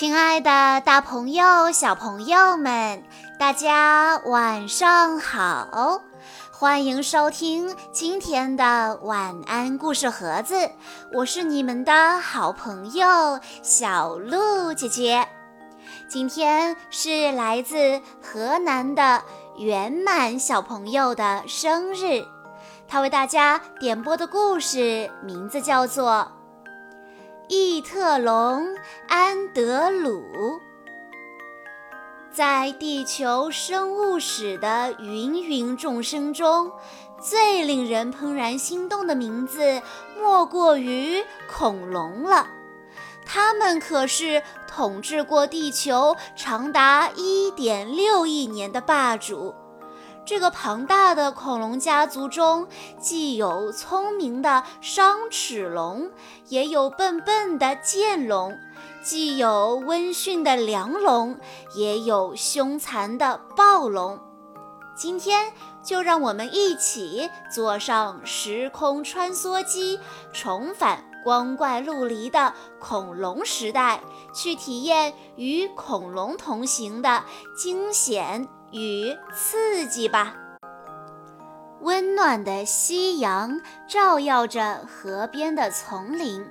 亲爱的，大朋友、小朋友们，大家晚上好！欢迎收听今天的晚安故事盒子，我是你们的好朋友小鹿姐姐。今天是来自河南的圆满小朋友的生日，他为大家点播的故事名字叫做。异特龙安德鲁，在地球生物史的芸芸众生中，最令人怦然心动的名字莫过于恐龙了。它们可是统治过地球长达一点六亿年的霸主。这个庞大的恐龙家族中，既有聪明的双齿龙，也有笨笨的剑龙；既有温驯的梁龙，也有凶残的暴龙。今天就让我们一起坐上时空穿梭机，重返光怪陆离的恐龙时代，去体验与恐龙同行的惊险。与刺激吧！温暖的夕阳照耀着河边的丛林，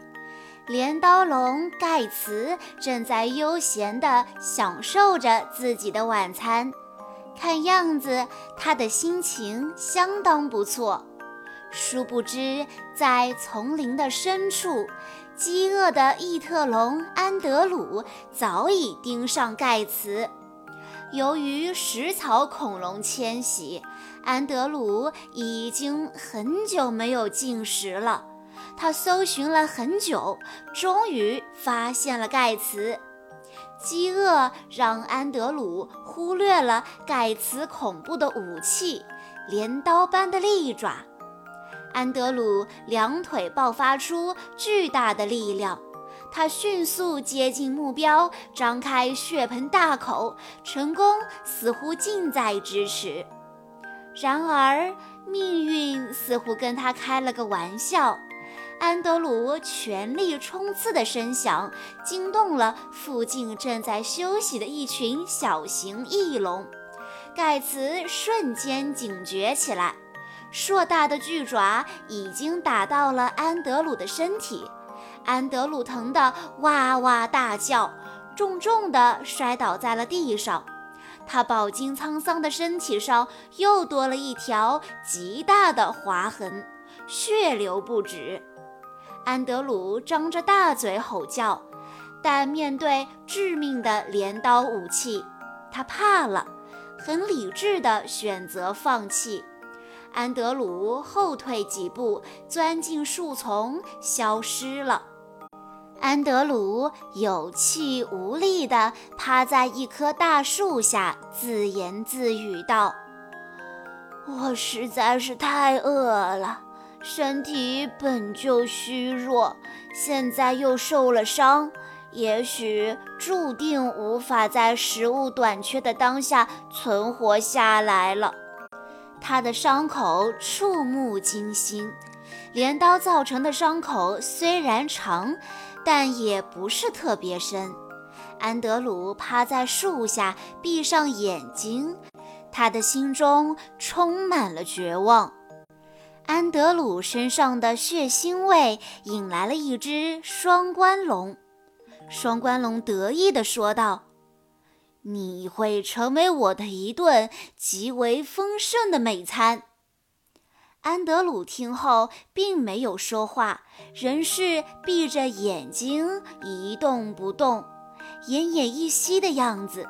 镰刀龙盖茨正在悠闲地享受着自己的晚餐，看样子他的心情相当不错。殊不知，在丛林的深处，饥饿的异特龙安德鲁早已盯上盖茨。由于食草恐龙迁徙，安德鲁已经很久没有进食了。他搜寻了很久，终于发现了盖茨。饥饿让安德鲁忽略了盖茨恐怖的武器——镰刀般的利爪。安德鲁两腿爆发出巨大的力量。他迅速接近目标，张开血盆大口，成功似乎近在咫尺。然而，命运似乎跟他开了个玩笑。安德鲁全力冲刺的声响惊动了附近正在休息的一群小型翼龙，盖茨瞬间警觉起来。硕大的巨爪已经打到了安德鲁的身体。安德鲁疼得哇哇大叫，重重地摔倒在了地上。他饱经沧桑的身体上又多了一条极大的划痕，血流不止。安德鲁张着大嘴吼叫，但面对致命的镰刀武器，他怕了，很理智地选择放弃。安德鲁后退几步，钻进树丛，消失了。安德鲁有气无力地趴在一棵大树下，自言自语道：“我实在是太饿了，身体本就虚弱，现在又受了伤，也许注定无法在食物短缺的当下存活下来了。”他的伤口触目惊心，镰刀造成的伤口虽然长。但也不是特别深。安德鲁趴在树下，闭上眼睛，他的心中充满了绝望。安德鲁身上的血腥味引来了一只双关龙。双关龙得意地说道：“你会成为我的一顿极为丰盛的美餐。”安德鲁听后并没有说话，仍是闭着眼睛一动不动，奄奄一息的样子。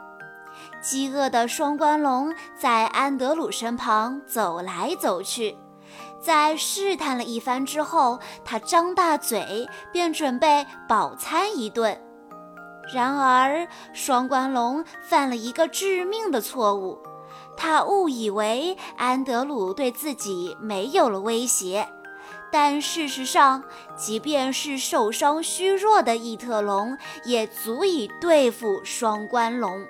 饥饿的双冠龙在安德鲁身旁走来走去，在试探了一番之后，他张大嘴便准备饱餐一顿。然而，双关龙犯了一个致命的错误。他误以为安德鲁对自己没有了威胁，但事实上，即便是受伤虚弱的异特龙，也足以对付双关龙。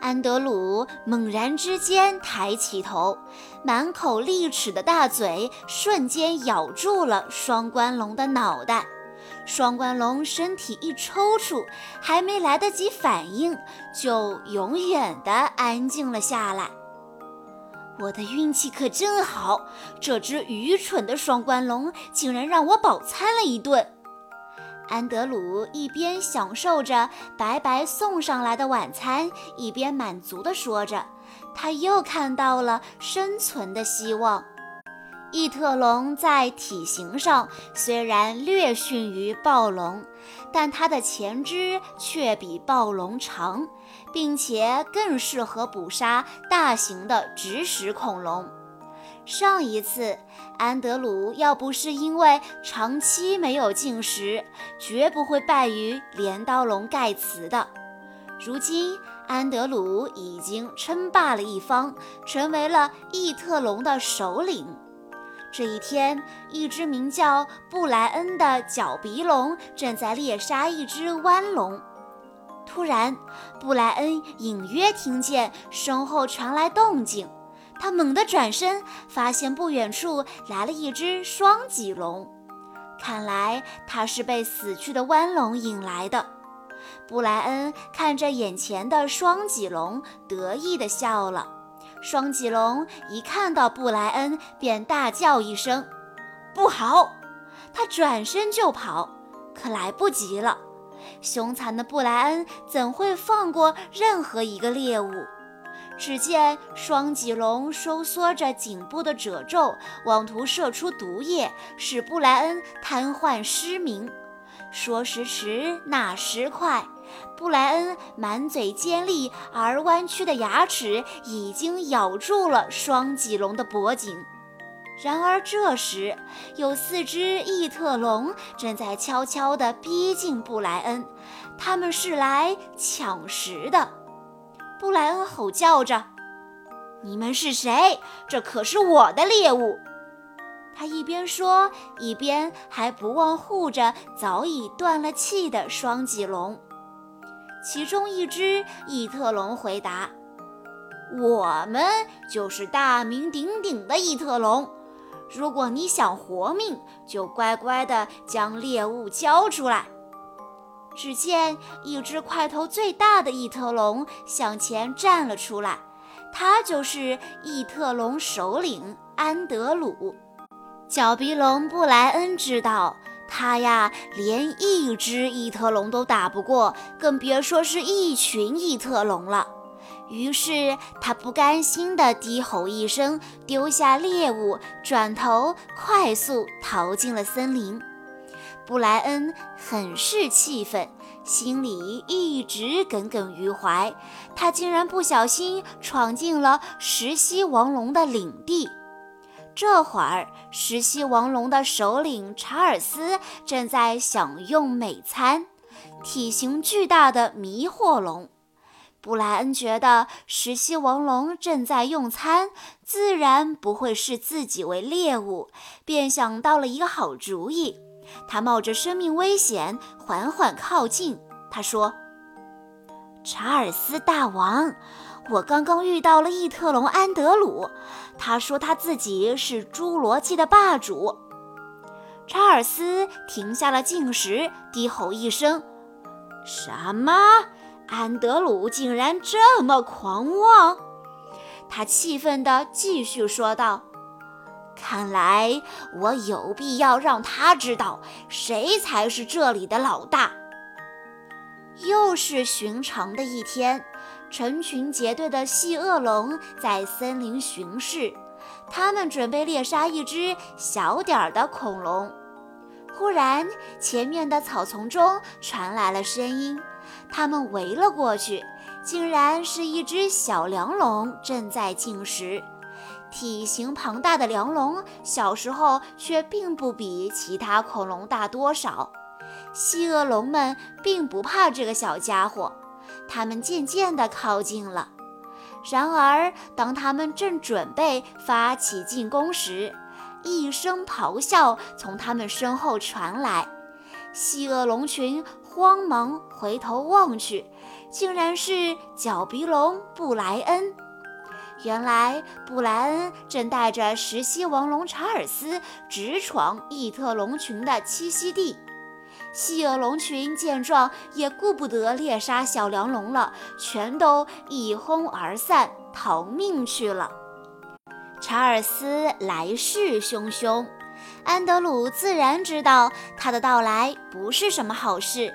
安德鲁猛然之间抬起头，满口利齿的大嘴瞬间咬住了双关龙的脑袋，双冠龙身体一抽搐，还没来得及反应，就永远的安静了下来。我的运气可真好，这只愚蠢的双冠龙竟然让我饱餐了一顿。安德鲁一边享受着白白送上来的晚餐，一边满足地说着：“他又看到了生存的希望。”异特龙在体型上虽然略逊于暴龙，但它的前肢却比暴龙长，并且更适合捕杀大型的植食恐龙。上一次，安德鲁要不是因为长期没有进食，绝不会败于镰刀龙盖茨的。如今，安德鲁已经称霸了一方，成为了异特龙的首领。这一天，一只名叫布莱恩的角鼻龙正在猎杀一只弯龙。突然，布莱恩隐约听见身后传来动静，他猛地转身，发现不远处来了一只双脊龙。看来他是被死去的弯龙引来的。布莱恩看着眼前的双脊龙，得意地笑了。双脊龙一看到布莱恩，便大叫一声：“不好！”他转身就跑，可来不及了。凶残的布莱恩怎会放过任何一个猎物？只见双脊龙收缩着颈部的褶皱，妄图射出毒液，使布莱恩瘫痪失明。说时迟，那时快。布莱恩满嘴尖利而弯曲的牙齿已经咬住了双脊龙的脖颈。然而这时，有四只异特龙正在悄悄地逼近布莱恩，他们是来抢食的。布莱恩吼叫着：“你们是谁？这可是我的猎物！”他一边说，一边还不忘护着早已断了气的双脊龙。其中一只异特龙回答：“我们就是大名鼎鼎的异特龙。如果你想活命，就乖乖地将猎物交出来。”只见一只块头最大的异特龙向前站了出来，他就是异特龙首领安德鲁。角鼻龙布莱恩知道。他呀，连一只异特龙都打不过，更别说是一群异特龙了。于是他不甘心地低吼一声，丢下猎物，转头快速逃进了森林。布莱恩很是气愤，心里一直耿耿于怀。他竟然不小心闯进了石溪王龙的领地。这会儿，石溪王龙的首领查尔斯正在享用美餐——体型巨大的迷惑龙。布莱恩觉得石溪王龙正在用餐，自然不会视自己为猎物，便想到了一个好主意。他冒着生命危险缓缓靠近。他说：“查尔斯大王。”我刚刚遇到了异特龙安德鲁，他说他自己是侏罗纪的霸主。查尔斯停下了进食，低吼一声：“什么？安德鲁竟然这么狂妄！”他气愤地继续说道：“看来我有必要让他知道谁才是这里的老大。”又是寻常的一天。成群结队的细恶龙在森林巡视，他们准备猎杀一只小点儿的恐龙。忽然，前面的草丛中传来了声音，他们围了过去，竟然是一只小梁龙正在进食。体型庞大的梁龙，小时候却并不比其他恐龙大多少。细恶龙们并不怕这个小家伙。他们渐渐地靠近了，然而当他们正准备发起进攻时，一声咆哮从他们身后传来。细恶龙群慌忙回头望去，竟然是角鼻龙布莱恩。原来布莱恩正带着石溪王龙查尔斯直闯异特龙群的栖息地。细耳龙群见状，也顾不得猎杀小梁龙了，全都一哄而散，逃命去了。查尔斯来势汹汹，安德鲁自然知道他的到来不是什么好事。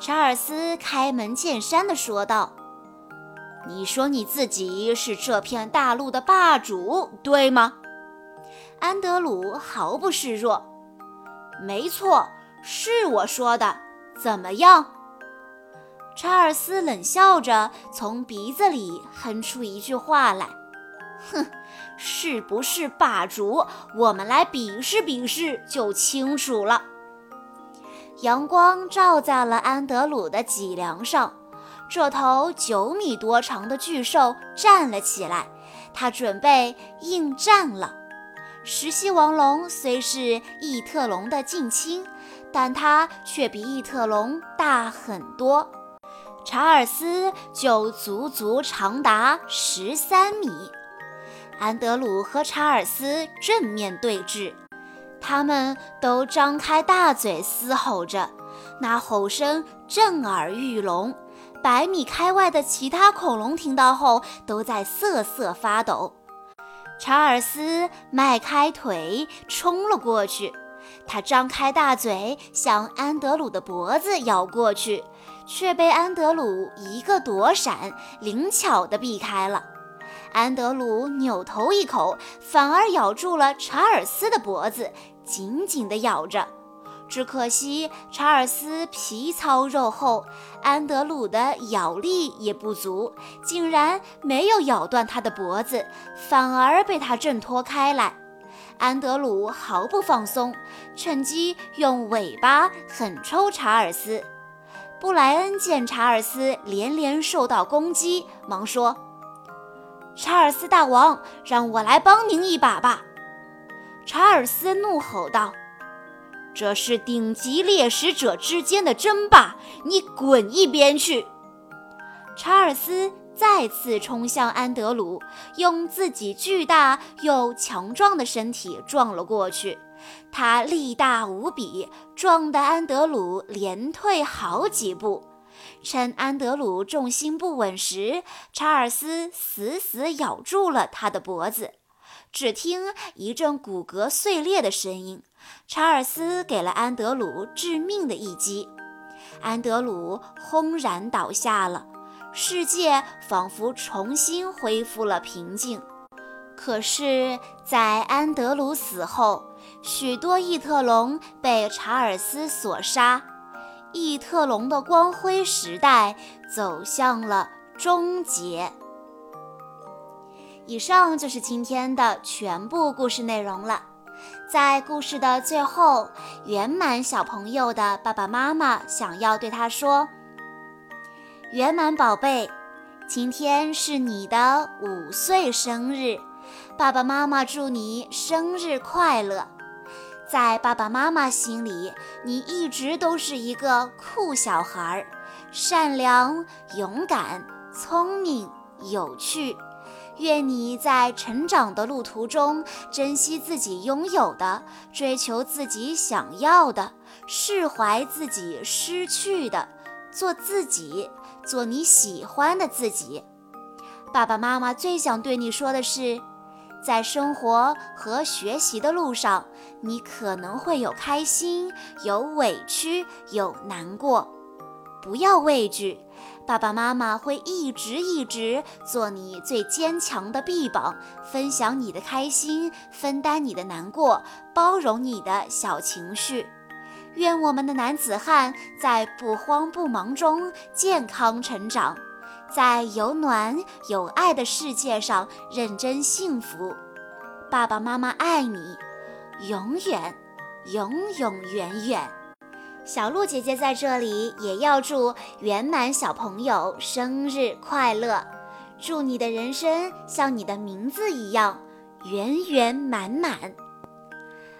查尔斯开门见山地说道：“你说你自己是这片大陆的霸主，对吗？”安德鲁毫不示弱：“没错。”是我说的，怎么样？查尔斯冷笑着从鼻子里哼出一句话来：“哼，是不是霸主？我们来比试比试就清楚了。”阳光照在了安德鲁的脊梁上，这头九米多长的巨兽站了起来，它准备应战了。石溪王龙虽是异特龙的近亲。但它却比异特龙大很多，查尔斯就足足长达十三米。安德鲁和查尔斯正面对峙，他们都张开大嘴嘶吼着，那吼声震耳欲聋。百米开外的其他恐龙听到后都在瑟瑟发抖。查尔斯迈开腿冲了过去。他张开大嘴向安德鲁的脖子咬过去，却被安德鲁一个躲闪，灵巧地避开了。安德鲁扭头一口，反而咬住了查尔斯的脖子，紧紧地咬着。只可惜查尔斯皮糙肉厚，安德鲁的咬力也不足，竟然没有咬断他的脖子，反而被他挣脱开来。安德鲁毫不放松，趁机用尾巴狠抽查尔斯。布莱恩见查尔斯连连受到攻击，忙说：“查尔斯大王，让我来帮您一把吧。”查尔斯怒吼道：“这是顶级猎食者之间的争霸，你滚一边去！”查尔斯。再次冲向安德鲁，用自己巨大又强壮的身体撞了过去。他力大无比，撞得安德鲁连退好几步。趁安德鲁重心不稳时，查尔斯死死咬住了他的脖子。只听一阵骨骼碎裂的声音，查尔斯给了安德鲁致命的一击，安德鲁轰然倒下了。世界仿佛重新恢复了平静。可是，在安德鲁死后，许多异特龙被查尔斯所杀，异特龙的光辉时代走向了终结。以上就是今天的全部故事内容了。在故事的最后，圆满小朋友的爸爸妈妈想要对他说。圆满宝贝，今天是你的五岁生日，爸爸妈妈祝你生日快乐。在爸爸妈妈心里，你一直都是一个酷小孩，善良、勇敢、聪明、有趣。愿你在成长的路途中，珍惜自己拥有的，追求自己想要的，释怀自己失去的，做自己。做你喜欢的自己。爸爸妈妈最想对你说的是，在生活和学习的路上，你可能会有开心、有委屈、有难过，不要畏惧。爸爸妈妈会一直一直做你最坚强的臂膀，分享你的开心，分担你的难过，包容你的小情绪。愿我们的男子汉在不慌不忙中健康成长，在有暖有爱的世界上认真幸福。爸爸妈妈爱你，永远，永永远远。小鹿姐姐在这里也要祝圆满小朋友生日快乐，祝你的人生像你的名字一样圆圆满满。